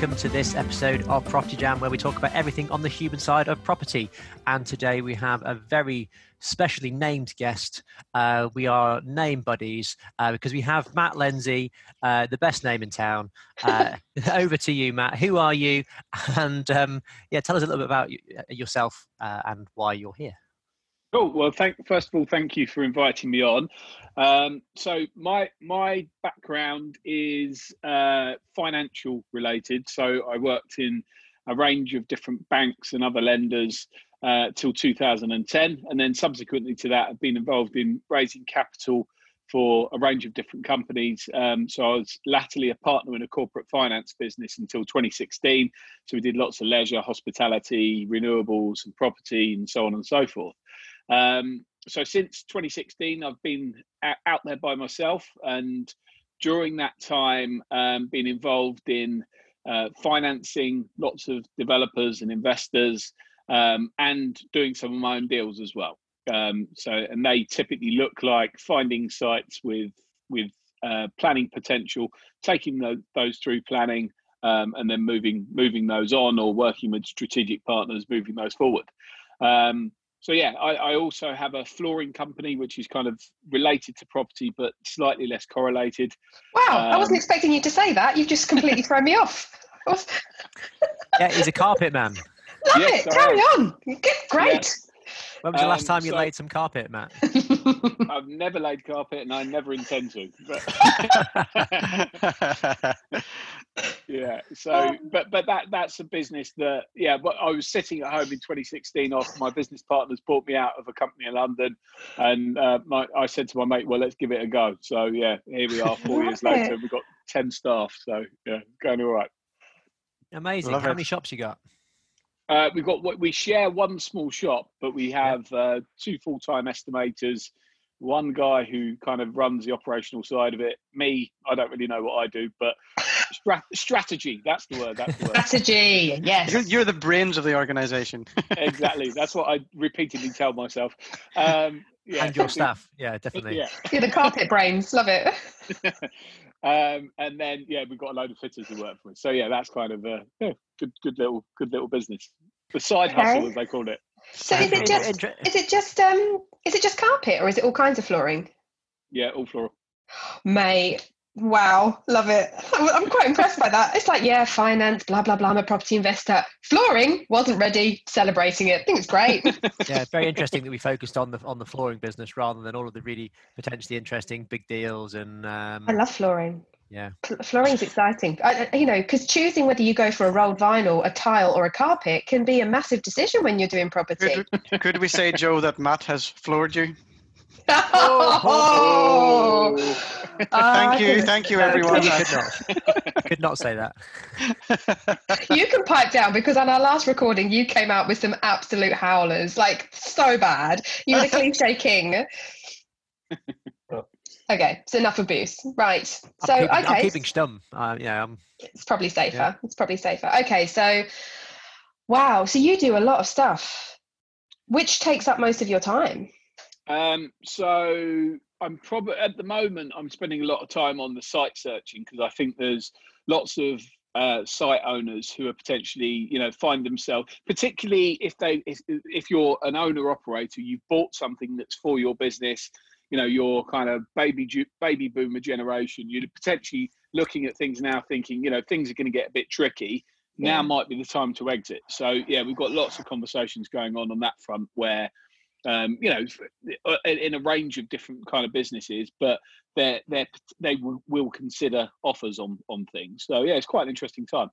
Welcome to this episode of Property Jam, where we talk about everything on the human side of property. And today we have a very specially named guest. Uh, we are name buddies uh, because we have Matt Lindsay, uh, the best name in town. Uh, over to you, Matt. Who are you? And um, yeah, tell us a little bit about uh, yourself uh, and why you're here. Cool. Well, thank first of all, thank you for inviting me on. Um, so my my background is uh, financial related. So I worked in a range of different banks and other lenders uh, till 2010, and then subsequently to that, I've been involved in raising capital for a range of different companies. Um, so I was latterly a partner in a corporate finance business until 2016. So we did lots of leisure, hospitality, renewables, and property, and so on and so forth. Um, so since 2016, I've been out there by myself, and during that time, um, been involved in uh, financing lots of developers and investors, um, and doing some of my own deals as well. Um, so, and they typically look like finding sites with with uh, planning potential, taking the, those through planning, um, and then moving moving those on, or working with strategic partners, moving those forward. Um, so yeah, I, I, also have a flooring company which is kind of related to property but slightly less correlated. Wow, um, I wasn't expecting you to say that. You've just completely thrown me off. yeah, he's a carpet man. Love yes, it. Carry on. Good, great. When was the last um, time you so, laid some carpet, Matt? I've never laid carpet, and I never intend to. But yeah. So, um, but but that that's a business that yeah. But I was sitting at home in 2016 after my business partners bought me out of a company in London, and uh, my, I said to my mate, "Well, let's give it a go." So yeah, here we are. Four years later, we've got ten staff. So yeah, going all right. Amazing. Love How it. many shops you got? Uh, we've got what we share one small shop, but we have uh, two full time estimators one guy who kind of runs the operational side of it. Me, I don't really know what I do, but stra- strategy, that's the word. That's the word. Strategy, yes. You're, you're, the brains of the organization. exactly. That's what I repeatedly tell myself. Um, yeah, and your staff. Yeah, definitely. Yeah. You're the carpet brains. Love it. um, and then, yeah, we've got a load of fitters who work for us. So, yeah, that's kind of a yeah, good, good little, good little business. The side okay. hustle, as they call it. So is it just is it just um is it just carpet or is it all kinds of flooring? Yeah, all floral. Mate, wow, love it. I'm quite impressed by that. It's like, yeah, finance, blah blah blah. I'm a property investor. Flooring wasn't ready, celebrating it. I think it's great. yeah, it's very interesting that we focused on the on the flooring business rather than all of the really potentially interesting big deals and. Um, I love flooring. Yeah. Flooring's exciting. I, you know, because choosing whether you go for a rolled vinyl, a tile, or a carpet can be a massive decision when you're doing property. Could, could we say, Joe, that Matt has floored you? Oh, thank you, thank you, everyone. You could not, could not say that. you can pipe down because on our last recording, you came out with some absolute howlers, like so bad. You're the cliche king. Okay, so enough abuse. Right. So I'm keeping, okay. I'm keeping stum. Uh, yeah. I'm, it's probably safer. Yeah. It's probably safer. Okay, so wow. So you do a lot of stuff. Which takes up most of your time? Um, so I'm probably at the moment I'm spending a lot of time on the site searching because I think there's lots of uh, site owners who are potentially you know find themselves particularly if they if, if you're an owner operator you've bought something that's for your business you know your kind of baby baby boomer generation you're potentially looking at things now thinking you know things are going to get a bit tricky now yeah. might be the time to exit so yeah we've got lots of conversations going on on that front where um, you know uh, in a range of different kind of businesses but they they they will, will consider offers on on things so yeah it's quite an interesting time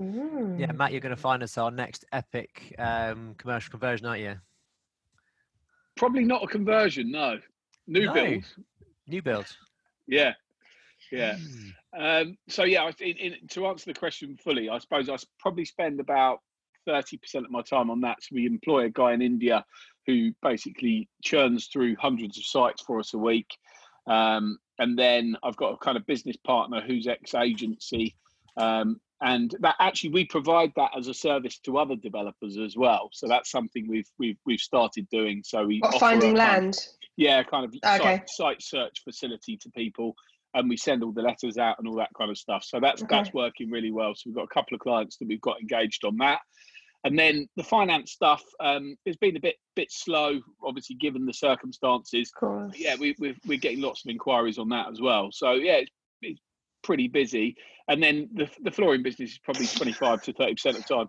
mm. yeah matt you're going to find us our next epic um, commercial conversion aren't you Probably not a conversion. No, new no. build. New build. Yeah, yeah. Mm. Um, so yeah, in, in, to answer the question fully, I suppose I probably spend about 30% of my time on that. So we employ a guy in India who basically churns through hundreds of sites for us a week. Um, and then I've got a kind of business partner who's ex agency. Um, and that actually we provide that as a service to other developers as well. So that's something we've we've we've started doing. So we what, finding land. yeah, kind of okay. site, site search facility to people and we send all the letters out and all that kind of stuff. So that's okay. that's working really well. So we've got a couple of clients that we've got engaged on that. And then the finance stuff um, has been a bit bit slow, obviously given the circumstances. Yeah, we, we we're getting lots of inquiries on that as well. So yeah, it's, it's pretty busy. And then the the flooring business is probably twenty five to thirty percent of the time.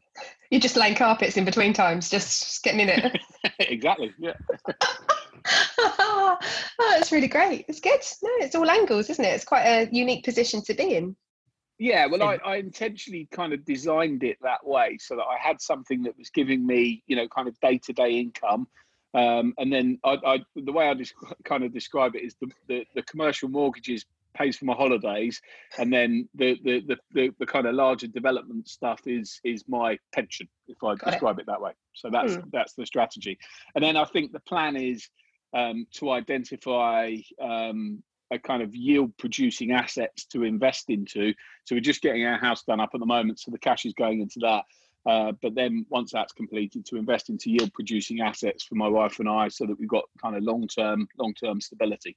You're just laying carpets in between times, just, just getting in it. exactly. Yeah. oh, it's really great. It's good. No, it's all angles, isn't it? It's quite a unique position to be in. Yeah, well, I, I intentionally kind of designed it that way so that I had something that was giving me, you know, kind of day to day income. Um, and then I, I, the way I just kind of describe it is the, the, the, commercial mortgages pays for my holidays, and then the the, the, the, the kind of larger development stuff is is my pension, if I Got describe it. it. that way. So that's hmm. that's the strategy. And then I think the plan is um, to identify um, a kind of yield producing assets to invest into. So we're just getting our house done up at the moment, so the cash is going into that. Uh, but then once that's completed, to invest into yield producing assets for my wife and I, so that we've got kind of long term long term stability.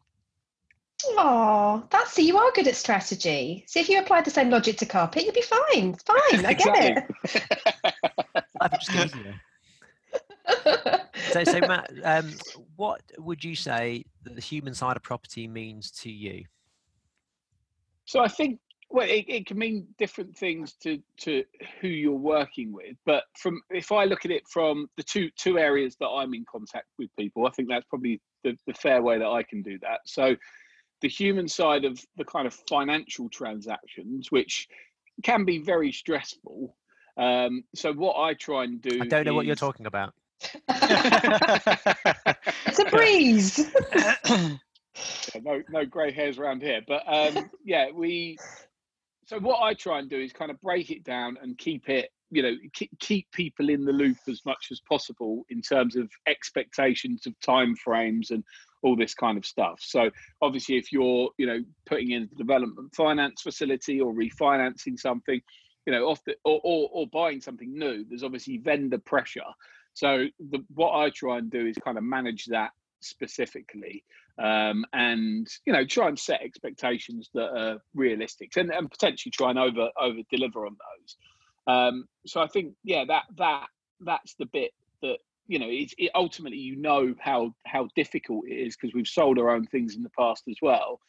Oh, that's so you are good at strategy. See if you applied the same logic to carpet, you'd be fine. It's fine. I get it. so, so Matt, um, what would you say that the human side of property means to you? So I think well, it, it can mean different things to to who you're working with. But from if I look at it from the two two areas that I'm in contact with people, I think that's probably the, the fair way that I can do that. So the human side of the kind of financial transactions, which can be very stressful. Um, so what I try and do I don't know is, what you're talking about it's a breeze. yeah, no, no grey hairs around here, but um, yeah, we. So what I try and do is kind of break it down and keep it, you know, keep, keep people in the loop as much as possible in terms of expectations of time frames and all this kind of stuff. So obviously, if you're, you know, putting in a development finance facility or refinancing something, you know, off the, or, or, or buying something new, there's obviously vendor pressure so the, what I try and do is kind of manage that specifically um, and you know try and set expectations that are realistic and, and potentially try and over over deliver on those. Um, so i think yeah that that that's the bit that you know it's it ultimately you know how how difficult it is because we've sold our own things in the past as well.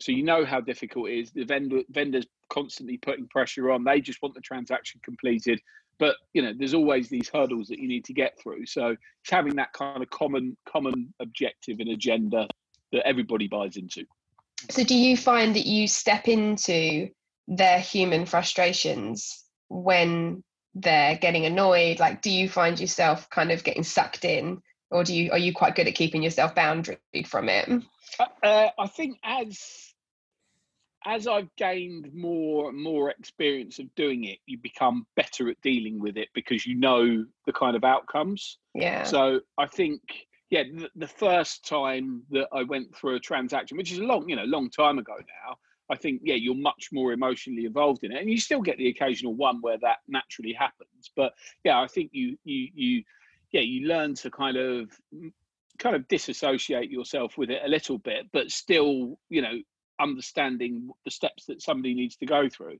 So you know how difficult it is. The vendor vendors constantly putting pressure on. They just want the transaction completed but you know there's always these hurdles that you need to get through. So it's having that kind of common common objective and agenda that everybody buys into. So do you find that you step into their human frustrations when they're getting annoyed? Like do you find yourself kind of getting sucked in or do you are you quite good at keeping yourself boundaried from it? Uh, uh i think as as I've gained more and more experience of doing it, you become better at dealing with it because you know the kind of outcomes. Yeah. So I think, yeah, the, the first time that I went through a transaction, which is a long, you know, long time ago now, I think, yeah, you're much more emotionally involved in it, and you still get the occasional one where that naturally happens. But yeah, I think you, you, you, yeah, you learn to kind of mm, kind of disassociate yourself with it a little bit but still you know understanding the steps that somebody needs to go through.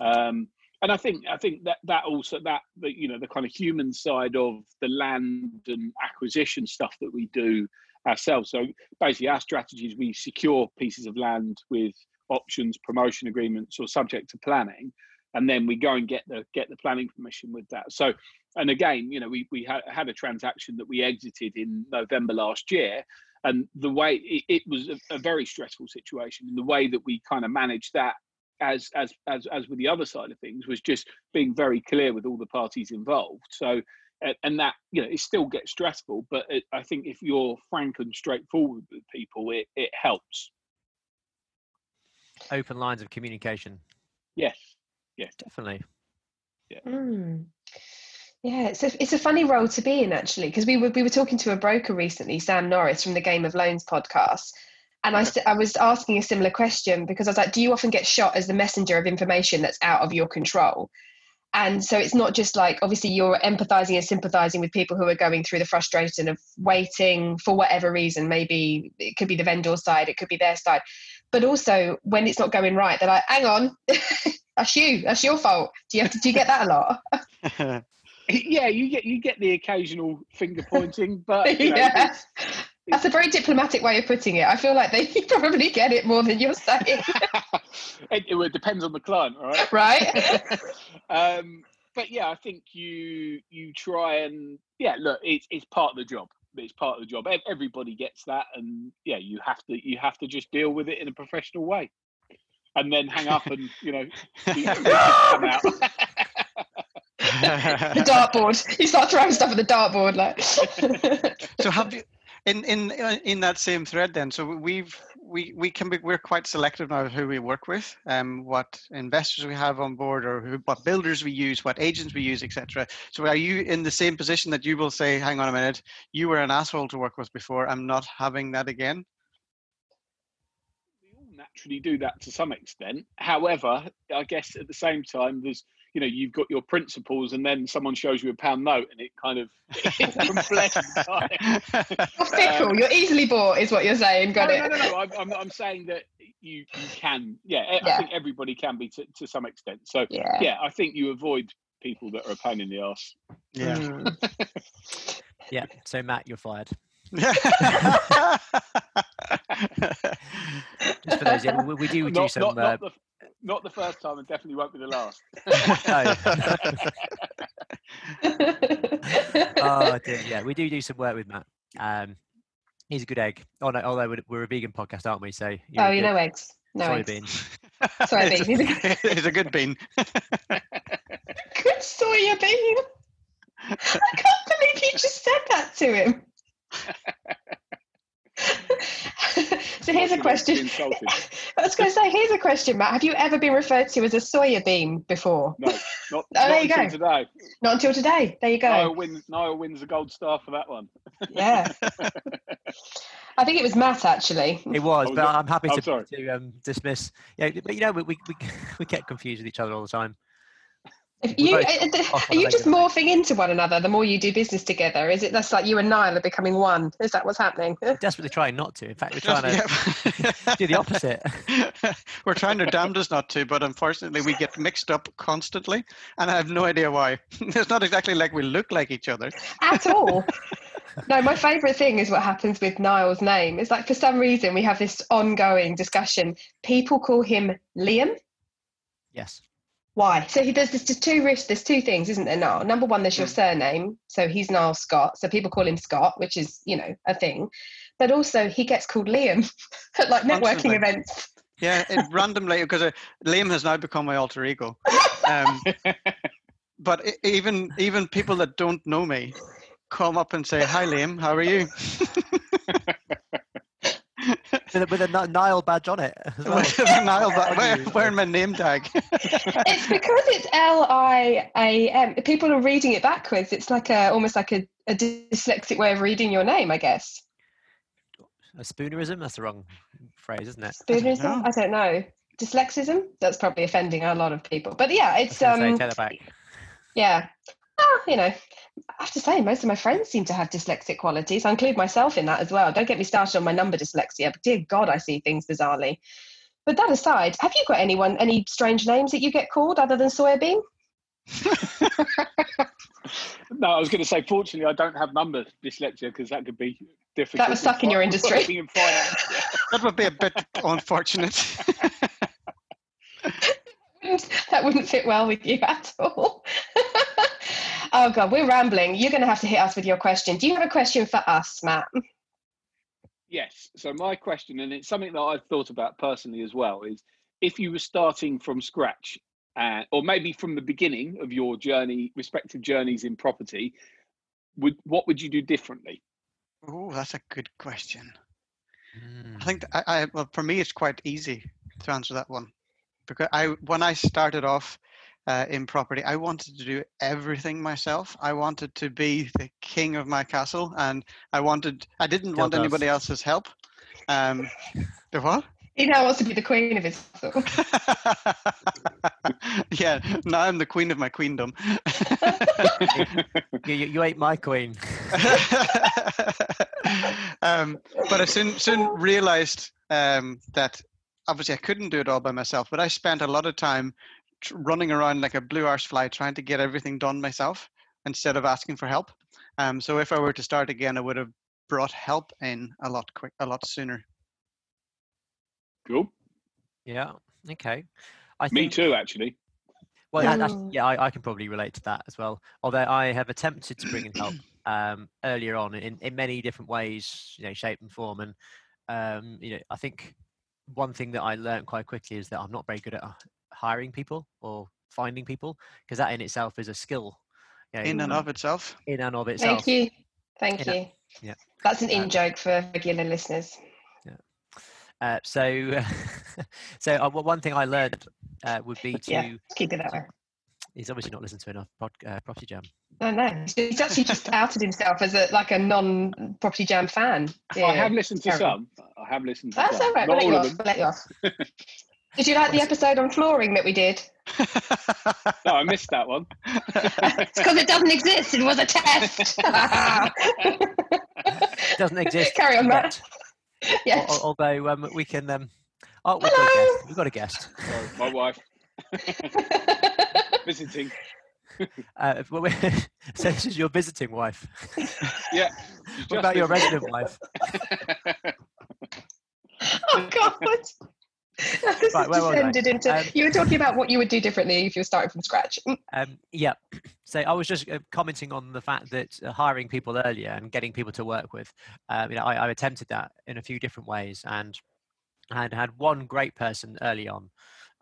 Um, and I think I think that that also that the, you know the kind of human side of the land and acquisition stuff that we do ourselves. So basically, our strategy is we secure pieces of land with options, promotion agreements, or subject to planning, and then we go and get the get the planning permission with that. So, and again, you know, we we had, had a transaction that we exited in November last year, and the way it, it was a, a, very stressful situation. And the way that we kind of managed that as as as as with the other side of things was just being very clear with all the parties involved. So and that you know it still gets stressful but it, i think if you're frank and straightforward with people it, it helps. Open lines of communication. Yes. Yes. Definitely. Yeah. Mm. Yeah, it's a it's a funny role to be in actually because we were we were talking to a broker recently, Sam Norris from the Game of Loans podcast, and I I was asking a similar question because I was like, do you often get shot as the messenger of information that's out of your control? And so it's not just like obviously you're empathizing and sympathizing with people who are going through the frustration of waiting for whatever reason. Maybe it could be the vendor side, it could be their side, but also when it's not going right, they're like, hang on, that's you, that's your fault. Do you have to do you get that a lot? yeah, you get you get the occasional finger pointing, but you know, yeah. it's- That's a very diplomatic way of putting it. I feel like they probably get it more than you're saying, it, it depends on the client, right? right? um, but yeah, I think you you try and yeah, look, it's it's part of the job. It's part of the job. Everybody gets that, and yeah, you have to you have to just deal with it in a professional way, and then hang up and you know the come out. the dartboard. You start throwing stuff at the dartboard, like. so have you in in in that same thread then so we've we we can be we're quite selective now of who we work with um what investors we have on board or who, what builders we use what agents we use etc so are you in the same position that you will say hang on a minute you were an asshole to work with before i'm not having that again we all naturally do that to some extent. However, I guess at the same time, there's you know you've got your principles, and then someone shows you a pound note, and it kind of it can blend. You're fickle. You're easily bought, is what you're saying. Got no, it. no, no, no. I'm, I'm, I'm saying that you, you can. Yeah, I- I think everybody can be to, to some extent. So Yeah. yeah, I think you avoid people that are a pain in the ass. yeah Mm. Yeah. So Matt, you're fired. Just for those, yeah, we, we do do Not, some. not, uh, not, the, not the first time, and definitely won't be the last. oh dear, yeah, we do do some work with Matt. Um, he's a good egg. Oh, no, although we're, we're a vegan podcast, aren't we? So you're oh, you know eggs. No eggs. soybean. Sorry, it's, bean. He's a it's a good bean Good soya bean. I can't believe you just said that to him. So here's a question. I was going to say, here's a question, Matt. Have you ever been referred to as a soya bean before? No, not, there not you until go. today. Not until today. There you go. Niall wins, Niall wins the gold star for that one. Yeah. I think it was Matt actually. It was, Oh, but was? I'm happy Oh, to, sorry. to um, dismiss. Yeah, but you know, we, we, we, we get confused with each other all the time. If We're you, both uh, uh, off are you just morphing into one another the more you do business together? Is it that's like you and Niall are becoming one? Is that what's happening? We're desperately trying not to. In fact, we're trying to Yeah. do the opposite. We're trying our damnedest not to, but unfortunately, we get mixed up constantly, and I have no idea why. it's not exactly like we look like each other. At all. No, my favourite thing is what happens with Niall's name. It's like for some reason we have this ongoing discussion. People call him Liam. Yes. Why? So he does. There's just two risks. There's two things, isn't there? Niall. Number one, there's your surname. So he's Niall Scott. So people call him Scott, which is you know a thing. But also he gets called Liam at like networking Constantly. events. Yeah, it, randomly because uh, Liam has now become my alter ego. Um, but i even even people that don't know me come up and say, "Hi, Liam. How are you?" With a, with a Niall badge on it. as well. With a Niall ba- wear- wearing my name tag. it's because it's L I A M. People are reading it backwards. It's like a almost like a, a dyslexic way of reading your name, I guess. A spoonerism? That's the wrong phrase, isn't it? Spoonerism? know. I don't know. Dyslexism? That's probably offending a lot of people. But yeah, I was it's gonna say, um take that back. yeah. Ah, you know, I have to say most of my friends seem to have dyslexic qualities. I include myself in that as well. Don't get me started on my number dyslexia, but dear God, I see things bizarrely. But that aside, have you got anyone any strange names that you get called other than soybean? No, I was going to say, fortunately, I don't have number dyslexia because that could be difficult. That was stuck in your industry. In finance. yeah. That would be a bit unfortunate. that wouldn't fit well with you at all. Oh God, we're rambling. You're going to have to hit us with your question. Do you have a question for us, Matt? Yes. So my question, and it's something that I've thought about personally as well, is if you were starting from scratch, uh, or maybe from the beginning of your journey, respective journeys in property, would what would you do differently? oh, that's a good question. Mm. I think I, I well for me it's quite easy to answer that one because I when I started off, uh, in property, I wanted to do everything myself. I wanted to be the king of my castle, and I wanted I didn't Still want does. anybody else's help. Um, the what? He now wants to be the queen of his castle. yeah, now I'm the queen of my queendom. You, you, you ate my queen. um, but I soon soon realized um, that obviously I couldn't do it all by myself. But I spent a lot of time tr- running around like a blue arse fly trying to get everything done myself instead of asking for help. Um, so if I were to start again, I would have brought help in a lot quick, a lot sooner. cool. Yeah. Okay. I Me think, too, actually. Well, that- that's, Mm. yeah, I, I can probably relate to that as well. Although I have attempted to bring in help um, earlier on in, in many different ways, you know, shape and form. And um, you know, I think one thing that I learned quite quickly is that I'm not very good at uh, hiring people or finding people because that in itself is a skill. You know, In and um, of itself. in and of itself. Thank you. Thank Yeah. you. Yeah. That's an in Um, joke for regular listeners. Uh, so, so uh, one thing I learned uh, would be to. Yeah. Keep it that way. He's obviously not listened to enough pod, uh, Property Jam. No, no. He's actually just outed himself as a like a non property jam fan. I have listened to terrible. some. I have listened to That's some. all right. Not We'll let you of off. them. We'll let you off. Did you like the episode on flooring that we did? No, I missed that one. it's because it doesn't exist. It was a test. It doesn't exist. Carry on, Matt. yet, yes. al- although um, we can. Um, oh, we've got, a Hello. guest. we've got a guest. Sorry, my wife visiting. Uh, well, so this is your visiting wife. Yeah. What about your resident wife? oh God. This Right, just was I? into. Um, you were talking about what you would do differently if you were starting from scratch. Um, yeah. So I was just uh, commenting on the fact that uh, hiring people earlier and getting people to work with, um, you know, I, I attempted that in a few different ways, and I had had one great person early on,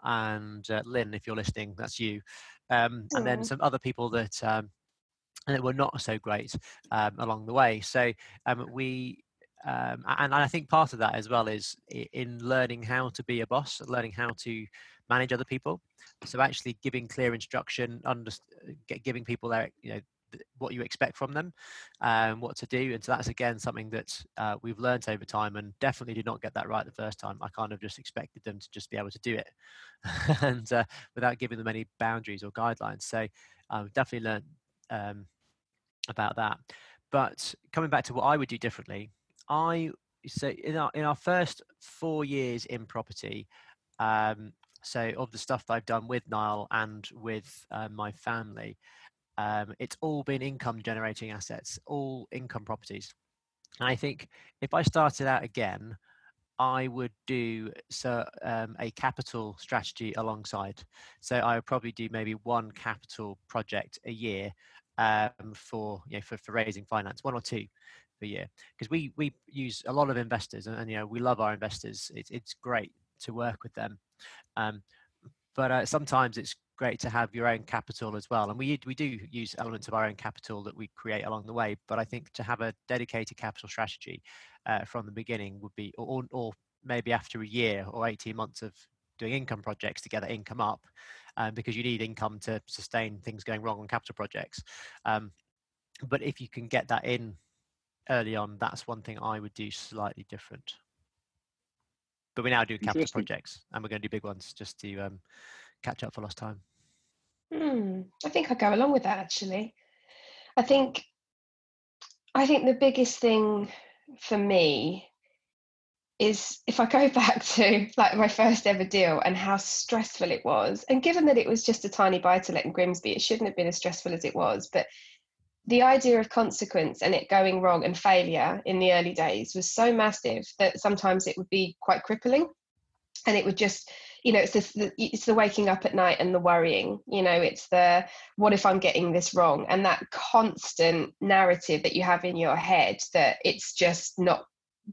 and uh, Lynn, if you're listening, that's you, um, and then some other people that um, that were not so great um, along the way. So um, we. Um, a- and I think part of that as well is in learning how to be a boss, learning how to manage other people. So actually giving clear instruction under, giving people their you know what you expect from them and what to do. And so that's again something that uh, we've learned over time and definitely did not get that right the first time. I kind of just expected them to just be able to do it and uh, without giving them any boundaries or guidelines. So i've definitely learned um, about that. But coming back to what i would do differently i so in our in our first four years in property um, so of the stuff that I've done with Niall and with uh, my family, um, it's all been income generating assets, all income properties. And I think if I started out again, I would do so um, a capital strategy alongside. So I would probably do maybe one capital project a year um, for you know for, for raising finance, one or two per year, because we we use a lot of investors and, and you know we love our investors. It's it's great to work with them. Um, but uh, sometimes it's great to have your own capital as well. And we we do use elements of our own capital that we create along the way. But I think to have a dedicated capital strategy uh, from the beginning would be, or, or maybe after a year or 18 months of doing income projects to get that income up, um, because you need income to sustain things going wrong on capital projects. Um, but if you can get that in early on, that's one thing I would do slightly different. But we now do capital projects, and we're going to do big ones just to um, catch up for lost time. Hmm, I think I go along with that actually. I think I think the biggest thing for me is if I go back to like my first ever deal and how stressful it was, and given that it was just a tiny buy to let in Grimsby, it shouldn't have been as stressful as it was. But the idea of consequence and it going wrong and failure in the early days was so massive that sometimes it would be quite crippling. And it would just, you know, it's this, the, it's the waking up at night and the worrying. You know, it's the what if I'm getting this wrong, and that constant narrative that you have in your head that it's just not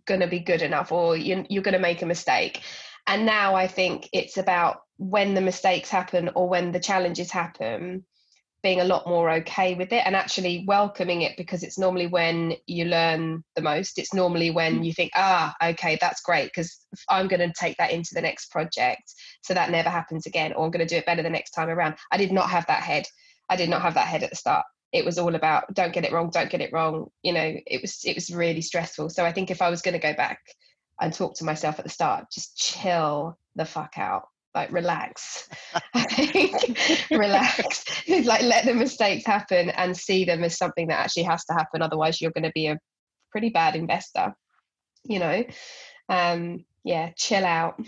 going to be good enough, or you, you're going to make a mistake. And now I think it's about when the mistakes happen or when the challenges happen, being a lot more okay with it and actually welcoming it because it's normally when you learn the most. It's normally when you think, ah, okay, that's great because I'm going to take that into the next project so that never happens again, or I'm going to do it better the next time around. I did not have that head. I did not have that head at the start. It was all about don't get it wrong, don't get it wrong. You know, it was it was really stressful. So I think if I was going to go back and talk to myself at the start, just chill the fuck out like relax. Relax. Like let the mistakes happen and see them as something that actually has to happen. Otherwise you're going to be a pretty bad investor you know? Um yeah chill out.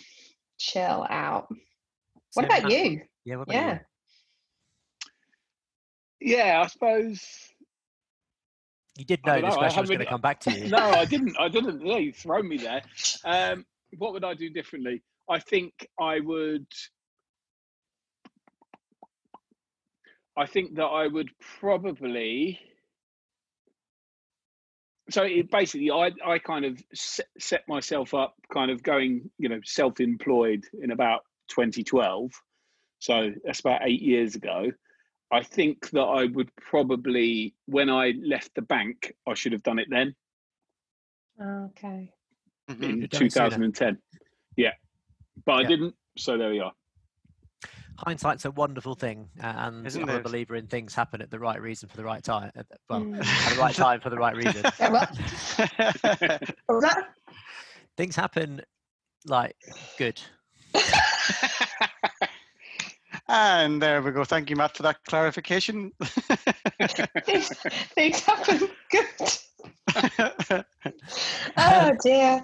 Chill out. What about you? Yeah what yeah. you? yeah i suppose you did know, know this question was going to come back to you. No i didn't i didn't yeah you thrown me there. Um what would i do differently I think I would. I think that I would probably. So it basically, I I kind of set, set myself up, kind of going, you know, self-employed in about 2012. So that's about eight years ago. I think that I would probably, when I left the bank, I should have done it then. Okay. Mm-hmm. In 2010. Yeah but I didn't. So there we are. Hindsight's a wonderful thing, and Isn't I'm it? a believer in things happen at the right reason for the right time. Well, mm. at the right time for the right reason. things happen like good. and there we go. Thank you, Matt, for that clarification. things happen good. oh dear.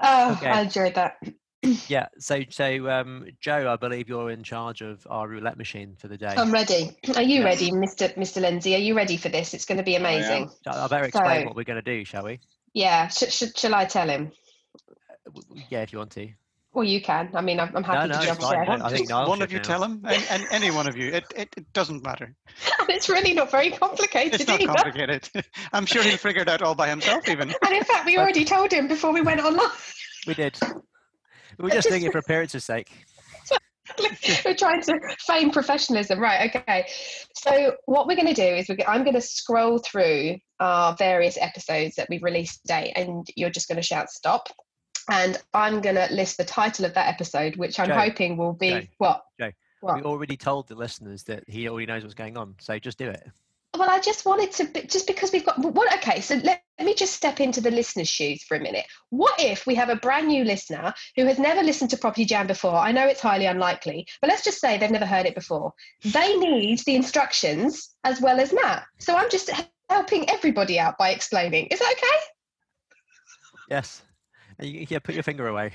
Oh, okay. I enjoyed that yeah. So, so um, Joe, I believe you're in charge of our roulette machine for the day. I'm ready. Are you ready, Mr. Mr. Lindsay? Are you ready for this? It's going to be amazing. I, I better explain so, what we're going to do, shall we? Yeah. Sh- sh- shall I tell him? Uh, yeah, if you want to. Well, you can. I mean, I'm, I'm happy no, no, to jump in. I think one of you now. tell him, and, and, any one of you. It, it, it doesn't matter. and it's really not very complicated. It's not either. complicated. I'm sure he'll figure it out all by himself, even. and in fact, we already told him before we went online. We did. We're just doing it for appearance's sake. we're trying to feign professionalism, right? Okay. So what we're going to do is we're, I'm going to scroll through our various episodes that we've released today, and you're just going to shout stop. And I'm going to list the title of that episode, which I'm Joe, hoping will be Joe, what? Joe, what? We already told the listeners that he already knows what's going on, so just do it. Well, I just wanted to, just because we've got what? Okay, so let, let me just step into the listener's shoes for a minute. What if we have a brand new listener who has never listened to Property Jam before? I know it's highly unlikely, but let's just say they've never heard it before. They need the instructions as well as Matt. So I'm just helping everybody out by explaining. Is that okay? Yes. Uh, yeah, put your finger away.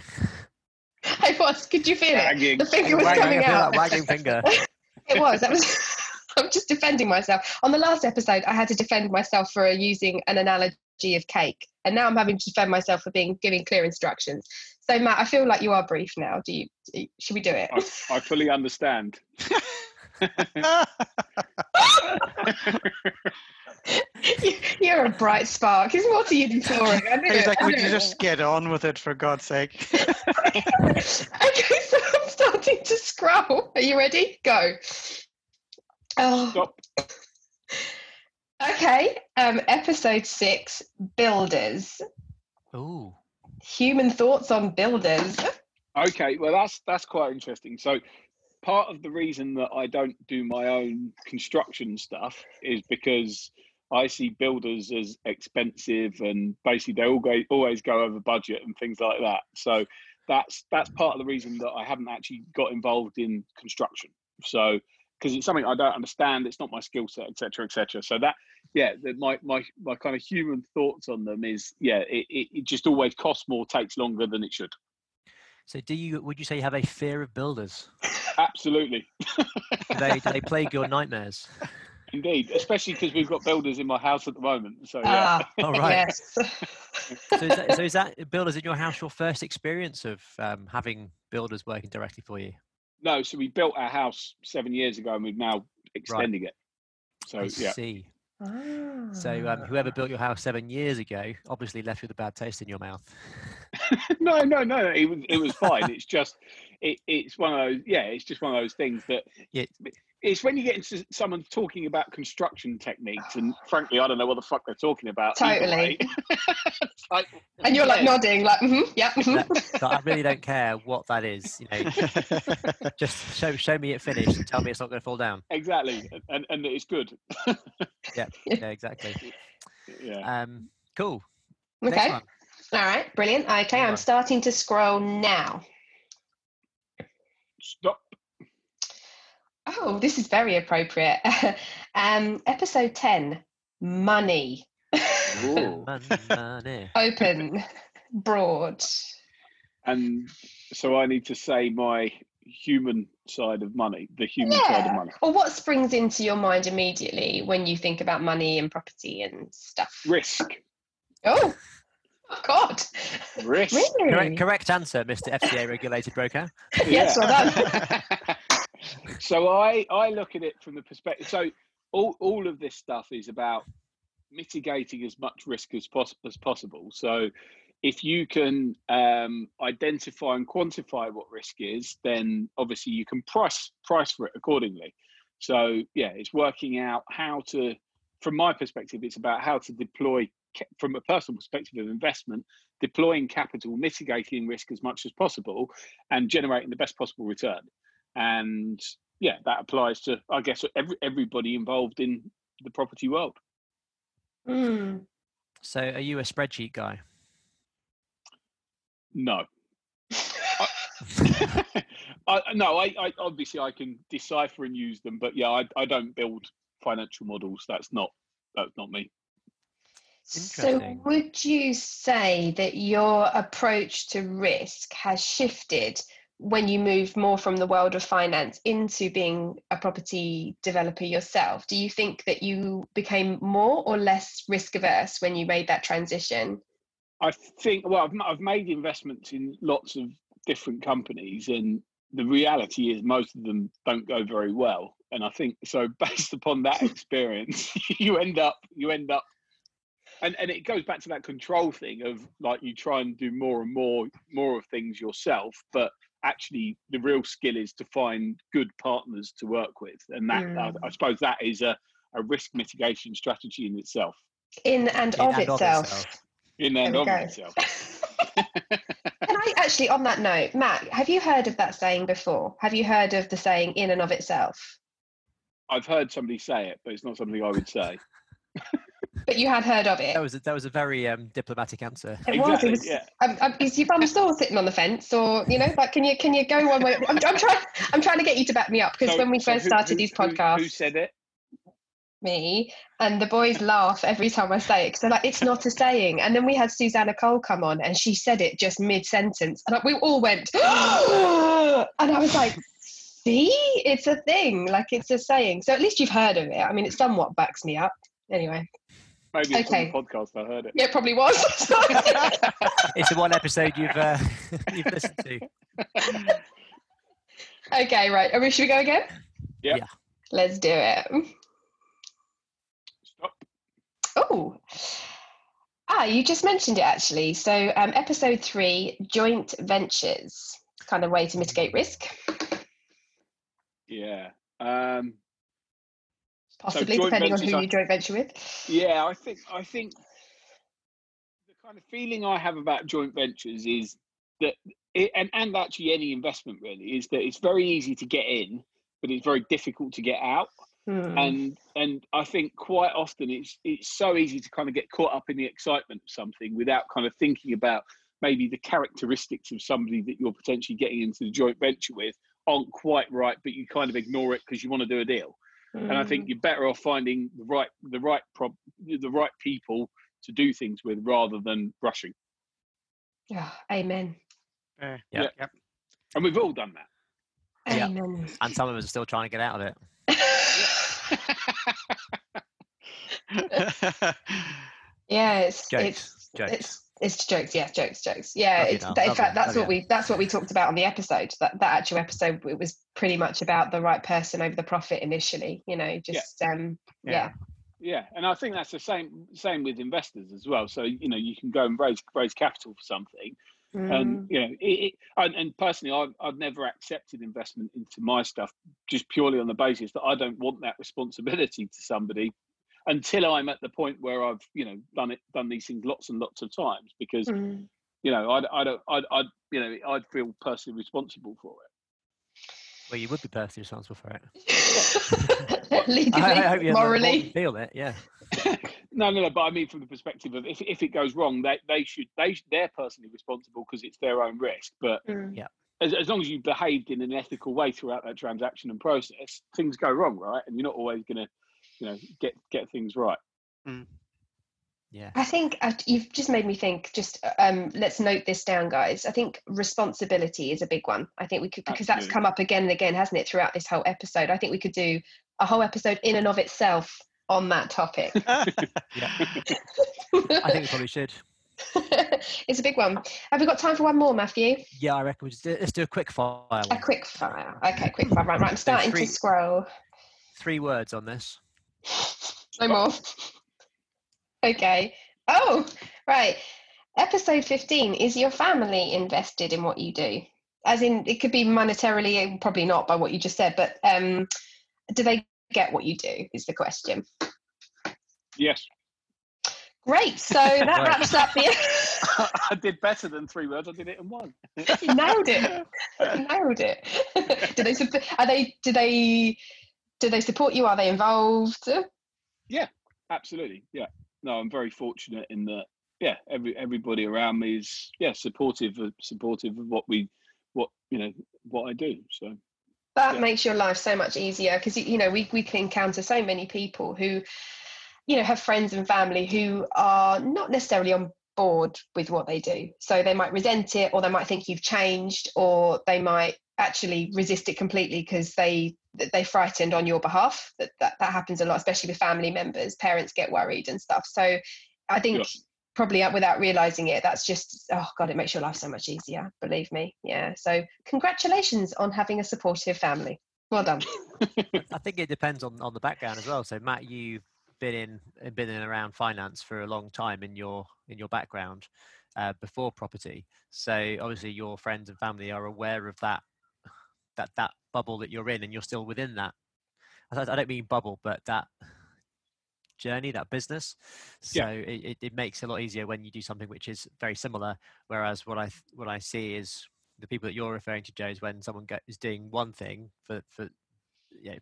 I was. Could you feel wagging. it? The finger was wagging, coming out. wagging finger. it was. That was. I'm just defending myself. On the last episode, I had to defend myself for using an analogy of cake, and now I'm having to defend myself for being giving clear instructions. So, Matt, I feel like you are brief now. Do you? Should we do it? I, I fully understand. You're a bright spark. There's more to you than touring. He's like, would you just get on with it for God's sake? okay, so I'm starting to scroll. Are you ready? Go. Oh. Stop. okay. Um, episode six builders. Oh. Human thoughts on builders. Okay, well that's that's quite interesting. So part of the reason that I don't do my own construction stuff is because I see builders as expensive and basically they all go, always go over budget and things like that. So that's that's part of the reason that I haven't actually got involved in construction. So because it's something I don't understand. It's not my skill set, etc., etc. So that, yeah, the, my my my kind of human thoughts on them is, yeah, it, it, it just always costs more, takes longer than it should. So, do you? Would you say you have a fear of builders? Absolutely. do they do they plague your nightmares? Indeed, especially because we've got builders in my house at the moment. So yeah. Ah, All right. Yes. so, is that, so is that builders in your house your first experience of um, having builders working directly for you? No, so we built our house seven years ago, and we're now extending right. it. So I yeah. See. So um, whoever built your house seven years ago obviously left you with a bad taste in your mouth. no, no, no, it was it was fine. it's just it, it's one of those yeah, it's just one of those things that yeah. It's when you get into someone talking about construction techniques, and frankly, I don't know what the fuck they're talking about. Totally. like, And you're like nodding, like, mm-hmm, yeah. mhm." That- so I really don't care what that is. You know, just show show me it finished and tell me it's not going to fall down. exactly, and and it's good. Yeah, Yeah. exactly. Yeah. Um, cool. Okay. All right. Brilliant. Okay. All I'm right. starting to scroll now. Stop. Oh, this is very appropriate. um, episode 10 Money. Money, money. Open, broad. And so I need to say my human side of money, the human side of Yeah. money. Or what springs into your mind immediately when you think about money and property and stuff? Risk. Oh, oh God. Risk. Really? Correct, correct answer, Mr. FCA regulated broker. Yes, well done. so I I look at it from the perspective. So all all of this stuff is about mitigating as much risk as pos- as possible. So if you can um, identify and quantify what risk is, then obviously you can price price for it accordingly. So yeah, it's working out how to. From my perspective, it's about how to deploy from a personal perspective of investment, deploying capital, mitigating risk as much as possible, and generating the best possible return. And yeah, that applies to I guess every, everybody involved in the property world. Hmm. So, are you a spreadsheet guy? No. I, no, I, I obviously I can decipher and use them, but yeah, I, I don't build financial models. That's not that's not me. So, would you say that your approach to risk has shifted when you moved more from the world of finance into being a property developer yourself? Do you think that you became more or less risk averse when you made that transition? I think well, I've, I've made investments in lots of different companies, and the reality is most of them don't go very well. And I think so. Based upon that experience, you end up you end up, and and it goes back to that control thing of like you try and do more and more more of things yourself, but actually the real skill is to find good partners to work with, and that I, I Mm. suppose that is a a risk mitigation strategy in itself. In and In of and of itself. itself. In and of go. itself. And I actually, on that note, Matt, have you heard of that saying before? Have you heard of the saying in and of itself? I've heard somebody say it, but it's not something I would say. But you had heard of it. That was a, that was a very um, diplomatic answer. It was. It was. yeah. Um, um, is your bum still sitting on the fence, or you know, like, can you can you go one way? I'm, I'm trying. I'm trying to get you to back me up because So- when we so first who- started who- these who- podcasts, who said it? me and the boys laugh every time I say it because they're like, "It's not a saying." And then we had Susanna Cole come on, and she said it just mid sentence, and we all went, and I was like. See, it's a thing, like it's a saying. So at least you've heard of it. I mean, it somewhat backs me up. Anyway, Maybe it's Okay. on the podcast. I heard it. yeah, it probably was. It's the one episode you've uh, you've listened to. okay, right. Are we, should we go again? Yeah. Yeah. Let's do it. Stop. Oh, ah, you just mentioned it actually. So, um, episode three, joint ventures, kind of way to mitigate risk, Yeah. Um, possibly joint depending on who are- you joint venture with. yeah, I think I think the kind of feeling I have about joint ventures is that, it, and and actually any investment really is that it's very easy to get in, but it's very difficult to get out. Hmm. and and I think quite often it's it's so easy to kind of get caught up in the excitement of something without kind of thinking about maybe the characteristics of somebody that you're potentially getting into the joint venture with aren't quite right, but you kind of ignore it because you want to do a deal. And I think you're better off finding the right the right prob the right people to do things with rather than rushing. Ah, amen. Uh, Yeah. Yep. And we've all done that. Yeah. Amen. And some of us are still trying to get out of it. yeah, it's Jokes, it's jokes. it's it's jokes. Yeah, jokes, jokes. Yeah, it's, in fact that's love what we that's what we talked about on the episode. That that actual episode it was pretty much about the right person over the profit initially. You know, just um yeah. Yeah, and I think that's the same same with investors as well. So you know you can go and raise raise capital for something, Mm. and you know it, it, and, and personally I've, I've never accepted investment into my stuff just purely on the basis that i don't want that responsibility to somebody until i'm at the point where i've you know done it done these things lots and lots of times because Mm. you know i, I don't I'd, I'd you know i'd feel personally responsible for it Well, you would be personally responsible for it. Legally, I, I hope you morally. feel it. Yeah. no no no but i mean from the perspective of if, if it goes wrong they, they should they they're personally responsible because it's their own risk but Mm. as, as long as you behaved in an ethical way throughout that transaction and process things go wrong right and you're not always going to you know get get things right Yeah. I think uh, you've just made me think. Just um, let's note this down, guys. I think responsibility is a big one. I think we could because that's come up again and again, hasn't it, throughout this whole episode? I think we could do a whole episode in and of itself on that topic. Yeah. I think we probably should. it's a big one. Have we got time for one more, Matthew? Yeah, I reckon we just do, let's do a quick fire. A quick fire. Okay, quick fire. Right, right. I'm starting three- to scroll. Three words on this. No more. Okay. Oh, right. Episode 15 Is your family invested in what you do? As in, it could be monetarily, probably not by what you just said, but um, do they get what you do? Is the question. yes Great. So that wraps up the. i did better than three words i did it in one you nailed it. You nailed it. do they? Are they? Do they? Do they support you? Are they involved? Yeah, absolutely yeah no i'm very fortunate in that yeah every everybody around me is yeah supportive of supportive of what we what you know what i do so that Yeah. makes your life so much easier because you know we, we can encounter so many people who you know have friends and family who are not necessarily on board with what they do. So they might resent it or they might think you've changed or they might actually resist it completely because they they're frightened on your behalf. That, that that happens a lot especially with family members. Parents get worried and stuff. So i think Yeah. probably without realizing it that's just oh god it makes your life so much easier believe me. Yeah so congratulations on having a supportive family. Well done. I think it depends on, on the background as well. So Matt, you've been in uh, been in around finance for a long time in your in your background uh, before property. So obviously your friends and family are aware of that that that bubble that you're in, and you're still within that. I don't- mean bubble, but that journey, that business. So Yeah. it, it, it makes it a lot easier when you do something which is very similar. Whereas what I what I see is the people that you're referring to, Joe, is when someone go, is doing one thing for for you know,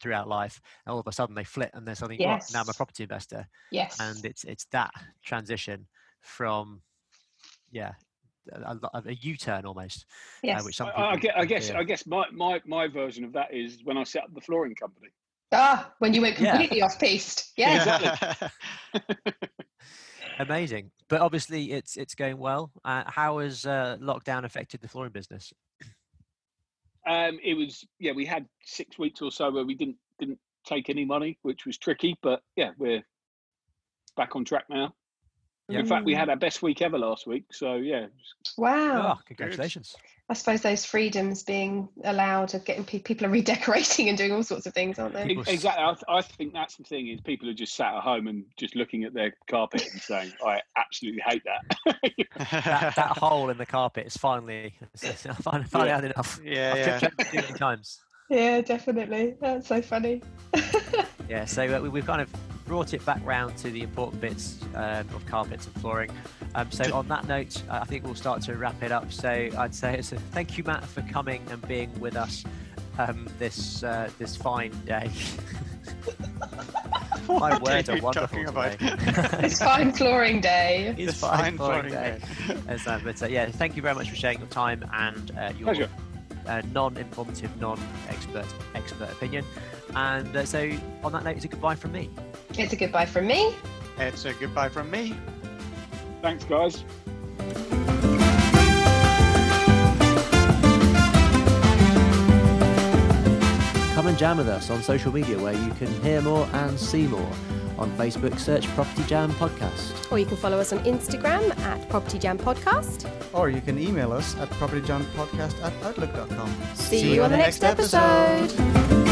throughout life, and all of a sudden they flip and they're suddenly, "What? now I'm a property investor, yes and it's it's that transition from yeah a, a, a U-turn almost, yes uh, which some I, people I, gue- I guess feel. I guess my, my my version of that is when I set up the flooring company. ah when you went Yeah. completely off piste yeah amazing. But obviously it's it's going well. Uh, how has uh, lockdown affected the flooring business? Um, it was yeah, we had six weeks or so where we didn't didn't take any money, which was tricky. But yeah, we're back on track now. In fact, we Mm. had our best week ever last week. So yeah, wow Oh, congratulations! I suppose those freedoms being allowed of getting pe- people are redecorating and doing all sorts of things aren't they People ex- s- exactly. I, th- I think that's the thing is people are just sat at home and just looking at their carpet and saying, "I absolutely hate that." that, that hole in the carpet is finally finally, finally Yeah. had enough. yeah, I've yeah. tripped it many times. yeah definitely that's so funny Yeah, so uh, we- we've kind of brought it back round to the important bits um, of carpets and flooring. Um, so on that note, I think we'll start to wrap it up. So I'd say it's a thank you, Matt, for coming and being with us um, this uh, this fine day. My What words are are wonderful talking about? today. it's fine flooring day It's It's fine fine flooring flooring day. day. As, uh, but uh, yeah, thank you very much for sharing your time and uh, your Pleasure. uh, non-informative, non-expert expert opinion. And uh, so on that note, it's a goodbye from me. It's a goodbye from me It's a goodbye from me. Thanks, guys. Come and jam with us on social media where you can hear more and see more. On Facebook, search Property Jam Podcast. Or you can follow us on Instagram at Property Jam Podcast. Or you can email us at propertyjampodcast at outlook.com. See, you on the next episode.